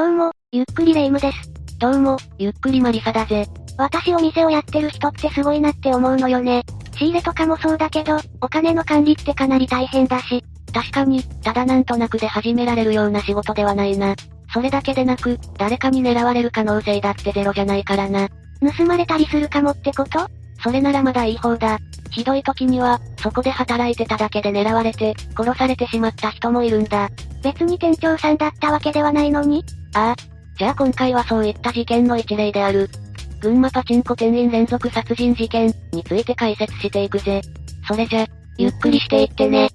どうも、ゆっくりレ夢ムです。どうも、ゆっくりマリサだぜ。私お店をやってる人ってすごいなって思うのよね。仕入れとかもそうだけど、お金の管理ってかなり大変だし。確かに、ただなんとなくで始められるような仕事ではないな。それだけでなく、誰かに狙われる可能性だってゼロじゃないからな。盗まれたりするかもってこと？それならまだいい方だ。ひどい時には、そこで働いてただけで狙われて、殺されてしまった人もいるんだ。別に店長さんだったわけではないのに？ああ。じゃあ今回はそういった事件の一例である。群馬パチンコ店員連続殺人事件について解説していくぜ。それじゃ、ゆっくりしていってね。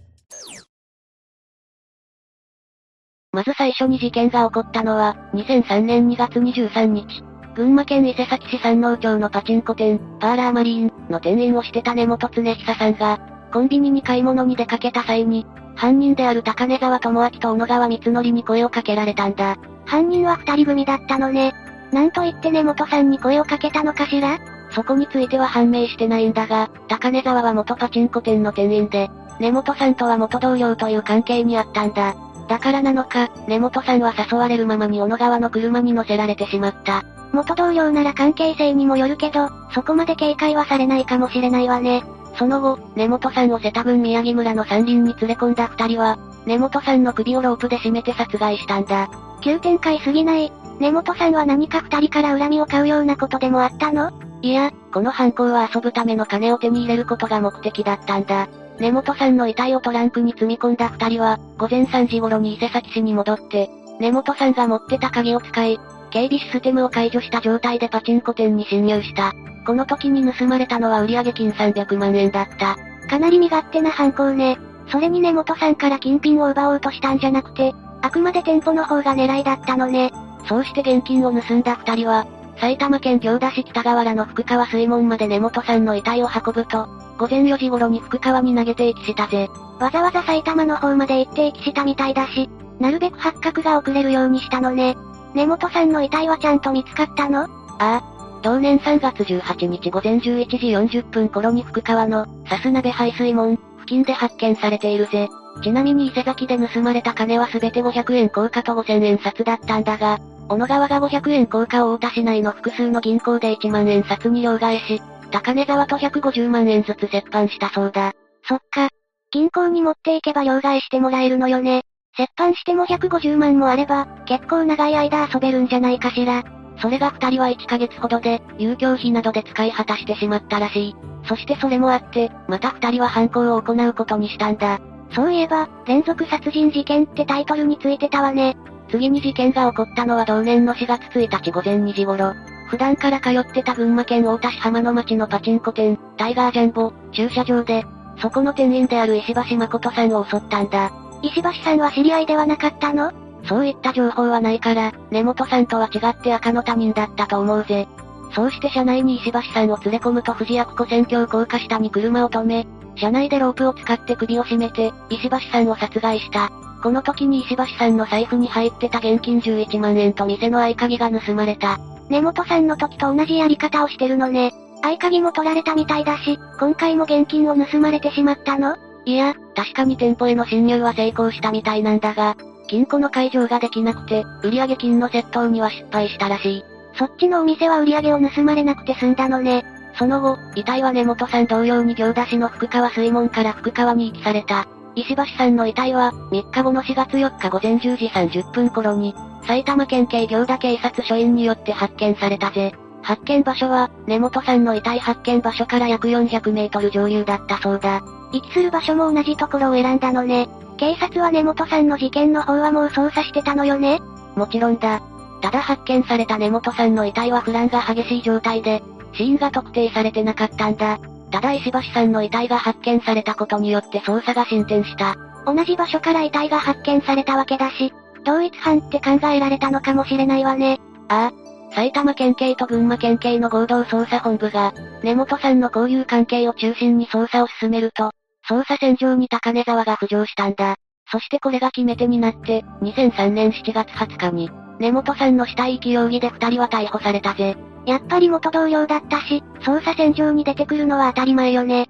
まず最初に事件が起こったのは、2003年2月23日。群馬県伊勢崎市山王町のパチンコ店、パーラーマリーンの店員をしてた根本常久さんが、コンビニに買い物に出かけた際に、犯人である高根沢智明と小野川光則に声をかけられたんだ。犯人は二人組だったのね。なんと言って根本さんに声をかけたのかしら？そこについては判明してないんだが、高根沢は元パチンコ店の店員で、根本さんとは元同僚という関係にあったんだ。だからなのか、根本さんは誘われるままに小野川の車に乗せられてしまった。元同僚なら関係性にもよるけど、そこまで警戒はされないかもしれないわね。その後、根本さんを瀬田郡宮城村の山林に連れ込んだ二人は、根本さんの首をロープで絞めて殺害したんだ。急展開すぎない。根本さんは何か二人から恨みを買うようなことでもあったの？いや、この犯行は遊ぶための金を手に入れることが目的だったんだ。根本さんの遺体をトランクに積み込んだ二人は、午前3時頃に伊勢崎市に戻って、根本さんが持ってた鍵を使い、警備システムを解除した状態でパチンコ店に侵入した。この時に盗まれたのは売上金300万円だった。かなり身勝手な犯行ね。それに根本さんから金品を奪おうとしたんじゃなくて、あくまで店舗の方が狙いだったのね。そうして現金を盗んだ二人は、埼玉県行田市北河原の福川水門まで根本さんの遺体を運ぶと、午前4時頃に福川に投げて遺棄したぜ。わざわざ埼玉の方まで行って遺棄したみたいだし、なるべく発覚が遅れるようにしたのね。根本さんの遺体はちゃんと見つかったの？ああ。同年3月18日午前11時40分頃に福川の、さす鍋排水門、付近で発見されているぜ。ちなみに伊勢崎で盗まれた金はすべて500円硬貨と5000円札だったんだが、小野川が500円硬貨を大田市内の複数の銀行で1万円札に両替し、高根沢と150万円ずつ折半したそうだ。そっか。銀行に持っていけば両替してもらえるのよね。折半しても150万もあれば、結構長い間遊べるんじゃないかしら。それが二人は1ヶ月ほどで、遊興費などで使い果たしてしまったらしい。そしてそれもあって、また二人は犯行を行うことにしたんだ。そういえば、連続殺人事件ってタイトルについてたわね。次に事件が起こったのは同年の4月1日午前2時頃。普段から通ってた群馬県太田市浜の町のパチンコ店、タイガージャンボ、駐車場で、そこの店員である石橋誠さんを襲ったんだ。石橋さんは知り合いではなかったの？そういった情報はないから、根本さんとは違って赤の他人だったと思うぜ。そうして車内に石橋さんを連れ込むと富士屋湖線橋高架下に車を止め、車内でロープを使って首を絞めて、石橋さんを殺害した。この時に石橋さんの財布に入ってた現金11万円と店の合鍵が盗まれた。根本さんの時と同じやり方をしてるのね。合鍵も取られたみたいだし、今回も現金を盗まれてしまったの？いや、確かに店舗への侵入は成功したみたいなんだが、金庫の解錠ができなくて、売上金の窃盗には失敗したらしい。そっちのお店は売り上げを盗まれなくて済んだのね。その後、遺体は根本さん同様に行田市の福川水門から福川に遺棄された。石橋さんの遺体は、3日後の4月4日午前10時30分頃に、埼玉県警行田警察署員によって発見されたぜ。発見場所は、根本さんの遺体発見場所から約400メートル上流だったそうだ。遺棄する場所も同じところを選んだのね。警察は根本さんの事件の方はもう捜査してたのよねもちろんだ。ただ発見された根本さんの遺体は腐乱が激しい状態で、死因が特定されてなかったんだ。ただ石橋さんの遺体が発見されたことによって捜査が進展した。同じ場所から遺体が発見されたわけだし、同一犯って考えられたのかもしれないわね。ああ。埼玉県警と群馬県警の合同捜査本部が、根本さんの交友関係を中心に捜査を進めると、捜査線上に高根沢が浮上したんだ。そしてこれが決め手になって、2003年7月20日に、根本さんの死体遺棄容疑で二人は逮捕されたぜ。やっぱり元同僚だったし、捜査線上に出てくるのは当たり前よね。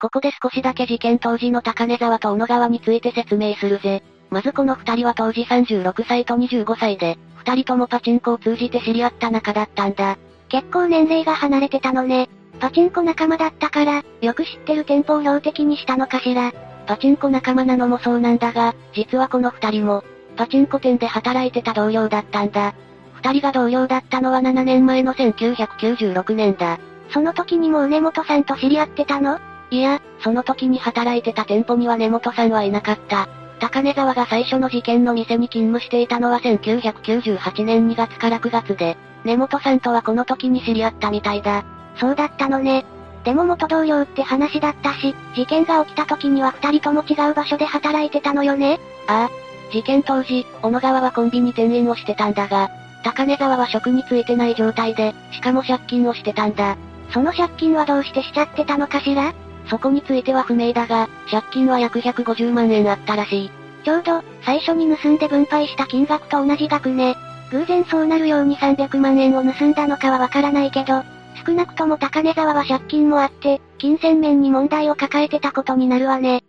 ここで少しだけ事件当時の高根沢と小野川について説明するぜ。まずこの二人は当時36歳と25歳で、二人ともパチンコを通じて知り合った仲だったんだ。結構年齢が離れてたのね。パチンコ仲間だったから、よく知ってる店舗を標的にしたのかしら。パチンコ仲間なのもそうなんだが、実はこの二人も、パチンコ店で働いてた同僚だったんだ。二人が同僚だったのは7年前の1996年だ。その時にも根本さんと知り合ってたの？いや、その時に働いてた店舗には根本さんはいなかった。高根沢が最初の事件の店に勤務していたのは1998年2月から9月で、根本さんとはこの時に知り合ったみたいだ。そうだったのね。でも元同僚って話だったし、事件が起きた時には二人とも違う場所で働いてたのよね？ああ。事件当時、小野川はコンビニ店員をしてたんだが、高根沢は職についてない状態で、しかも借金をしてたんだ。その借金はどうしてしちゃってたのかしら？そこについては不明だが、借金は約150万円あったらしい。ちょうど、最初に盗んで分配した金額と同じ額ね。偶然そうなるように300万円を盗んだのかはわからないけど、少なくとも高根沢は借金もあって、金銭面に問題を抱えてたことになるわね。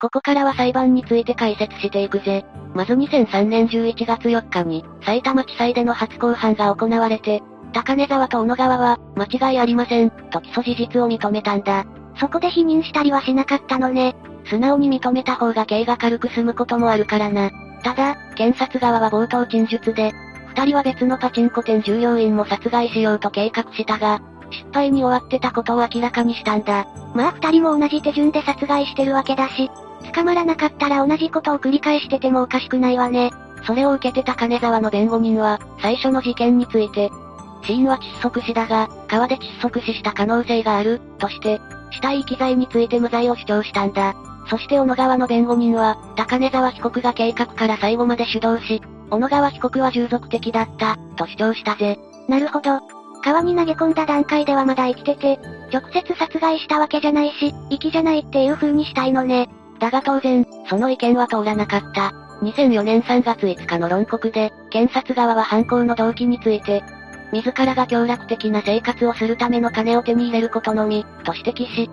ここからは裁判について解説していくぜ。まず2003年11月4日に、埼玉地裁での初公判が行われて、高根沢と小野川は、間違いありません、と起訴事実を認めたんだ。そこで否認したりはしなかったのね。素直に認めた方が刑が軽く済むこともあるからな。ただ、検察側は冒頭陳述で、二人は別のパチンコ店従業員も殺害しようと計画したが、失敗に終わってたことを明らかにしたんだ。まあ二人も同じ手順で殺害してるわけだし、捕まらなかったら同じことを繰り返しててもおかしくないわね。それを受けて高根沢の弁護人は、最初の事件について、死因は窒息死だが、川で窒息死した可能性がある、として、死体遺棄罪について無罪を主張したんだ。そして小野川の弁護人は、高根沢被告が計画から最後まで主導し、小野川被告は従属的だった、と主張したぜ。なるほど。川に投げ込んだ段階ではまだ生きてて、直接殺害したわけじゃないし、生きじゃないっていう風にしたいのね。だが当然、その意見は通らなかった。2004年3月5日の論告で、検察側は犯行の動機について、自らが凶楽的な生活をするための金を手に入れることのみ、と指摘し、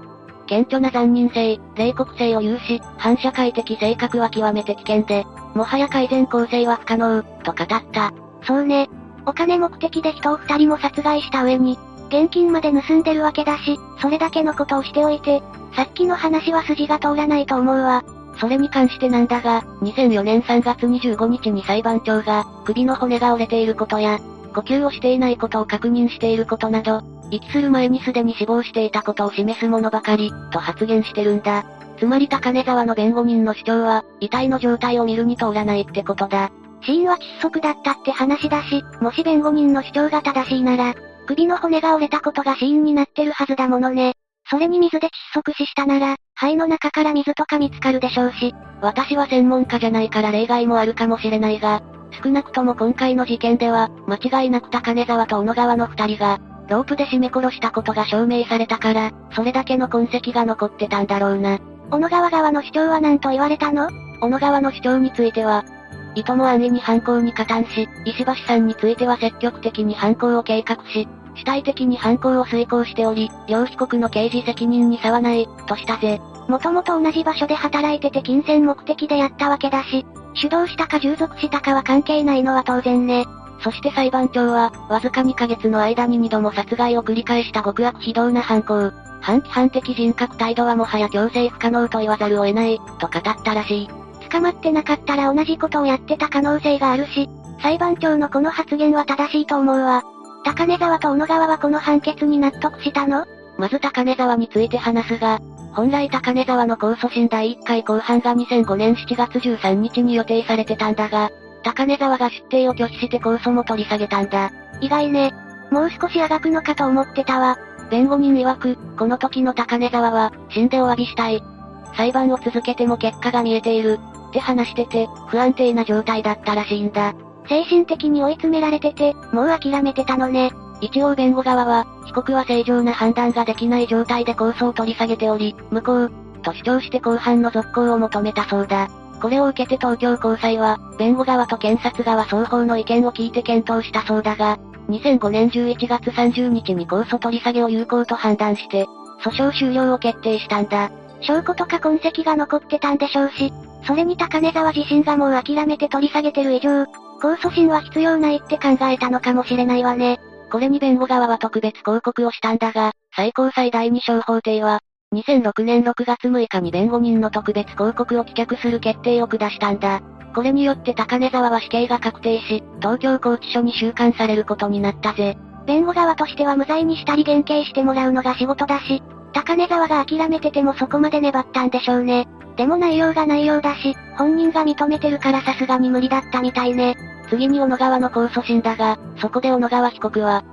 顕著な残忍性、冷酷性を有し、反社会的性格は極めて危険で、もはや改善構成は不可能、と語った。そうね。お金目的で人を二人も殺害した上に、現金まで盗んでるわけだし、それだけのことをしておいて、さっきの話は筋が通らないと思うわ。それに関してなんだが、2004年3月25日に裁判長が、首の骨が折れていることや、呼吸をしていないことを確認していることなど、息する前にすでに死亡していたことを示すものばかり、と発言してるんだ。つまり高根沢の弁護人の主張は、遺体の状態を見るに通らないってことだ。死因は窒息だったって話だし、もし弁護人の主張が正しいなら、首の骨が折れたことが死因になってるはずだものね。それに水で窒息死したなら、肺の中から水とか見つかるでしょうし、私は専門家じゃないから例外もあるかもしれないが、少なくとも今回の事件では、間違いなく高根沢と小野川の二人が、ロープで絞め殺したことが証明されたから、それだけの痕跡が残ってたんだろうな。小野川側の主張は何と言われたの？小野川の主張については、いとも安易に犯行に加担し、石橋さんについては積極的に犯行を計画し、主体的に犯行を遂行しており、両被告の刑事責任に差はない、としたぜ。もともと同じ場所で働いてて金銭目的でやったわけだし、主導したか従属したかは関係ないのは当然ね。そして裁判長は、わずか2ヶ月の間に2度も殺害を繰り返した極悪非道な犯行。反規範的人格態度はもはや強制不可能と言わざるを得ない、と語ったらしい。捕まってなかったら同じことをやってた可能性があるし、裁判長のこの発言は正しいと思うわ。高根沢と小野川はこの判決に納得したの？まず高根沢について話すが、本来高根沢の控訴審第1回公判が2005年7月13日に予定されてたんだが、高根沢が出廷を拒否して控訴も取り下げたんだ。意外ね。もう少しあがくのかと思ってたわ。弁護人曰く、この時の高根沢は、死んでお詫びしたい。裁判を続けても結果が見えている。って話してて、不安定な状態だったらしいんだ。精神的に追い詰められてて、もう諦めてたのね。一応弁護側は、被告は正常な判断ができない状態で控訴を取り下げており、無効、と主張して公判の続行を求めたそうだ。これを受けて東京高裁は、弁護側と検察側双方の意見を聞いて検討したそうだが、2005年11月30日に控訴取り下げを有効と判断して、訴訟終了を決定したんだ。証拠とか痕跡が残ってたんでしょうし、それに高根沢自身がもう諦めて取り下げてる以上、控訴審は必要ないって考えたのかもしれないわね。これに弁護側は特別抗告をしたんだが、最高裁第二小法廷は、2006年6月6日に弁護人の特別抗告を棄却する決定を下したんだ。これによって高根沢は死刑が確定し、東京拘置所に収監されることになったぜ。弁護側としては無罪にしたり減刑してもらうのが仕事だし、高根沢が諦めててもそこまで粘ったんでしょうね。でも内容が内容だし、本人が認めてるからさすがに無理だったみたいね。次に小野川の控訴審だが、そこで小野川被告は、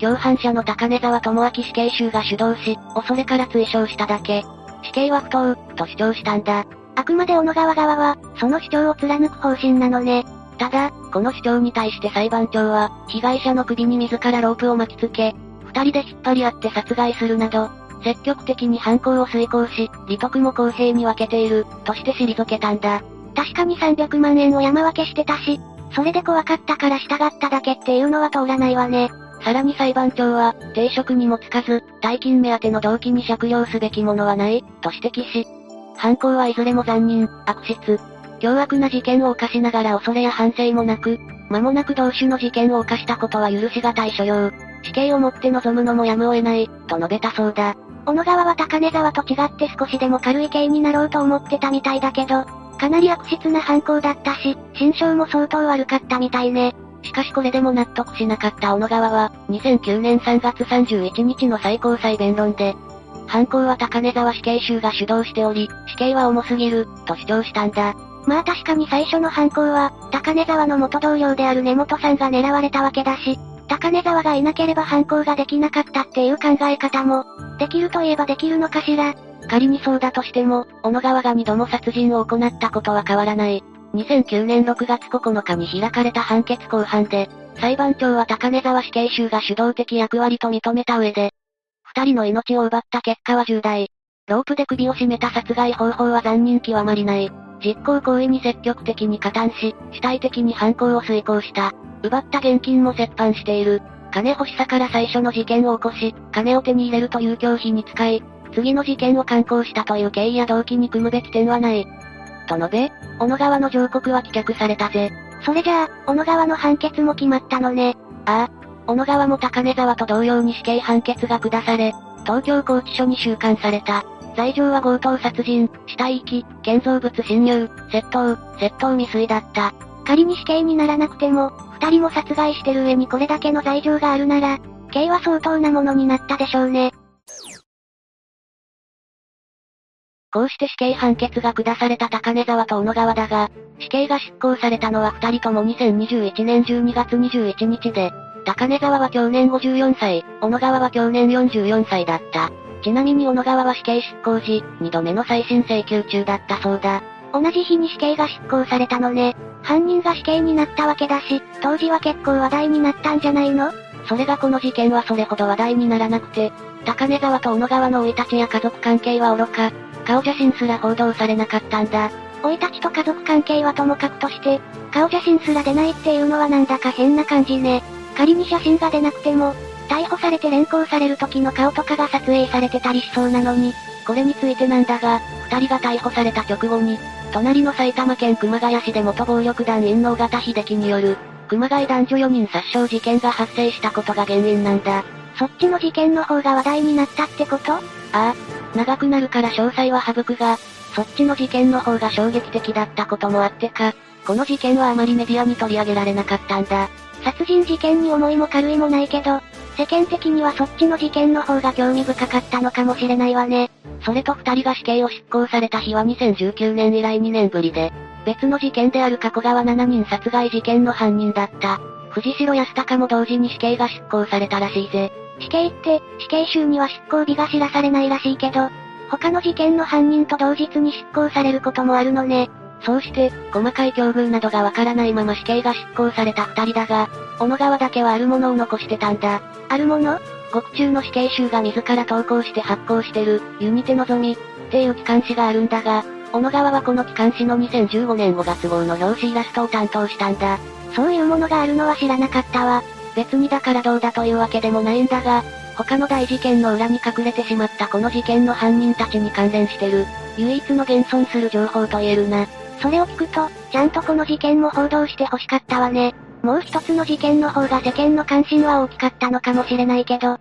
共犯者の高根沢智明死刑囚が主導し、恐れから追奨しただけ。死刑は不当、と主張したんだ。あくまで小野川側は、その主張を貫く方針なのね。ただ、この主張に対して裁判長は、被害者の首に自らロープを巻きつけ、二人で引っ張り合って殺害するなど、積極的に犯行を遂行し、利得も公平に分けている、として退けたんだ。確かに300万円を山分けしてたし、それで怖かったから従っただけっていうのは通らないわね。さらに裁判長は、定職にもつかず、大金目当ての動機に借用すべきものはない、と指摘し、犯行はいずれも残忍、悪質、凶悪な事件を犯しながら恐れや反省もなく、間もなく同種の事件を犯したことは許しがたい所要。死刑をもって望むのもやむを得ない、と述べたそうだ。小野川は高根沢と違って少しでも軽い刑になろうと思ってたみたいだけど、かなり悪質な犯行だったし、心象も相当悪かったみたいね。しかしこれでも納得しなかった小野川は、2009年3月31日の最高裁弁論で、犯行は高根沢死刑囚が主導しており、死刑は重すぎる、と主張したんだ。まあ確かに最初の犯行は、高根沢の元同僚である根本さんが狙われたわけだし、高根沢がいなければ犯行ができなかったっていう考え方も、できるといえばできるのかしら。仮にそうだとしても、小野川が2度も殺人を行ったことは変わらない。2009年6月9日に開かれた判決公判で、裁判長は高根沢死刑囚が主導的役割と認めた上で、二人の命を奪った結果は重大。ロープで首を絞めた殺害方法は残忍極まりない。実行行為に積極的に加担し、主体的に犯行を遂行した。奪った現金も折半している。金欲しさから最初の事件を起こし、金を手に入れるという狂費に使い、次の事件を敢行したという経緯や動機に組むべき点はない。と述べ、小野川の上告は棄却されたぜ。それじゃあ、小野川の判決も決まったのね。ああ。小野川も高根沢と同様に死刑判決が下され、東京拘置所に収監された。罪状は強盗殺人、死体遺棄、建造物侵入、窃盗、窃盗未遂だった。仮に死刑にならなくても、二人も殺害してる上にこれだけの罪状があるなら、刑は相当なものになったでしょうね。こうして死刑判決が下された高根沢と小野川だが、死刑が執行されたのは二人とも2021年12月21日で、高根沢は去年54歳、小野川は去年44歳だった。ちなみに小野川は死刑執行時、二度目の再審請求中だったそうだ。同じ日に死刑が執行されたのね。犯人が死刑になったわけだし、当時は結構話題になったんじゃないの？それがこの事件はそれほど話題にならなくて、高根沢と小野川の生い立ちや家族関係は愚か、顔写真すら報道されなかったんだ。生い立ちと家族関係はともかくとして、顔写真すら出ないっていうのはなんだか変な感じね。仮に写真が出なくても、逮捕されて連行される時の顔とかが撮影されてたりしそうなのに、これについてなんだが、二人が逮捕された直後に、隣の埼玉県熊谷市で元暴力団員の尾形秀樹による、熊谷男女4人殺傷事件が発生したことが原因なんだ。そっちの事件の方が話題になったってこと？ああ、長くなるから詳細は省くが、そっちの事件の方が衝撃的だったこともあってか、この事件はあまりメディアに取り上げられなかったんだ。殺人事件に重いも軽いもないけど、世間的にはそっちの事件の方が興味深かったのかもしれないわね。それと二人が死刑を執行された日は2019年以来2年ぶりで、別の事件である加古川7人殺害事件の犯人だった。藤代康隆も同時に死刑が執行されたらしいぜ。死刑って、死刑囚には執行日が知らされないらしいけど、他の事件の犯人と同日に執行されることもあるのね。そうして、細かい境遇などがわからないまま死刑が執行された二人だが、小野川だけはあるものを残してたんだ。あるもの？獄中の死刑囚が自ら投稿して発行してる、ユニテのぞみ、っていう機関誌があるんだが、小野川はこの機関誌の2015年5月号の表紙イラストを担当したんだ。そういうものがあるのは知らなかったわ。別にだからどうだというわけでもないんだが、他の大事件の裏に隠れてしまったこの事件の犯人たちに関連してる、唯一の現存する情報と言えるな。それを聞くと、ちゃんとこの事件も報道して欲しかったわね。もう一つの事件の方が世間の関心は大きかったのかもしれないけど。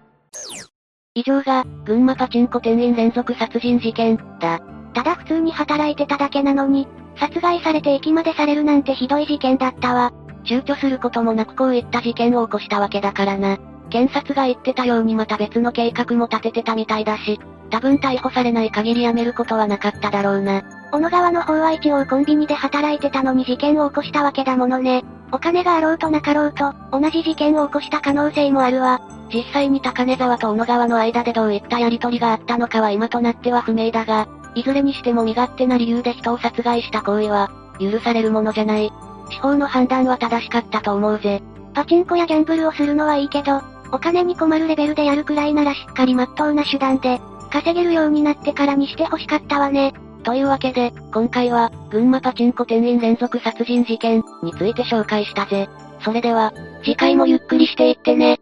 以上が、群馬パチンコ店員連続殺人事件、だ。ただ普通に働いてただけなのに、殺害されて駅までされるなんてひどい事件だったわ。躊躇することもなくこういった事件を起こしたわけだからな。検察が言ってたようにまた別の計画も立ててたみたいだし、多分逮捕されない限り辞めることはなかっただろうな。小野川の方は一応コンビニで働いてたのに事件を起こしたわけだものね。お金があろうとなかろうと、同じ事件を起こした可能性もあるわ。実際に高根沢と小野川の間でどういったやりとりがあったのかは今となっては不明だが、いずれにしても身勝手な理由で人を殺害した行為は、許されるものじゃない。司法の判断は正しかったと思うぜ。パチンコやギャンブルをするのはいいけど、お金に困るレベルでやるくらいならしっかり真っ当な手段で、稼げるようになってからにして欲しかったわね。というわけで、今回は、群馬パチンコ店員連続殺人事件について紹介したぜ。それでは、次回もゆっくりしていってね。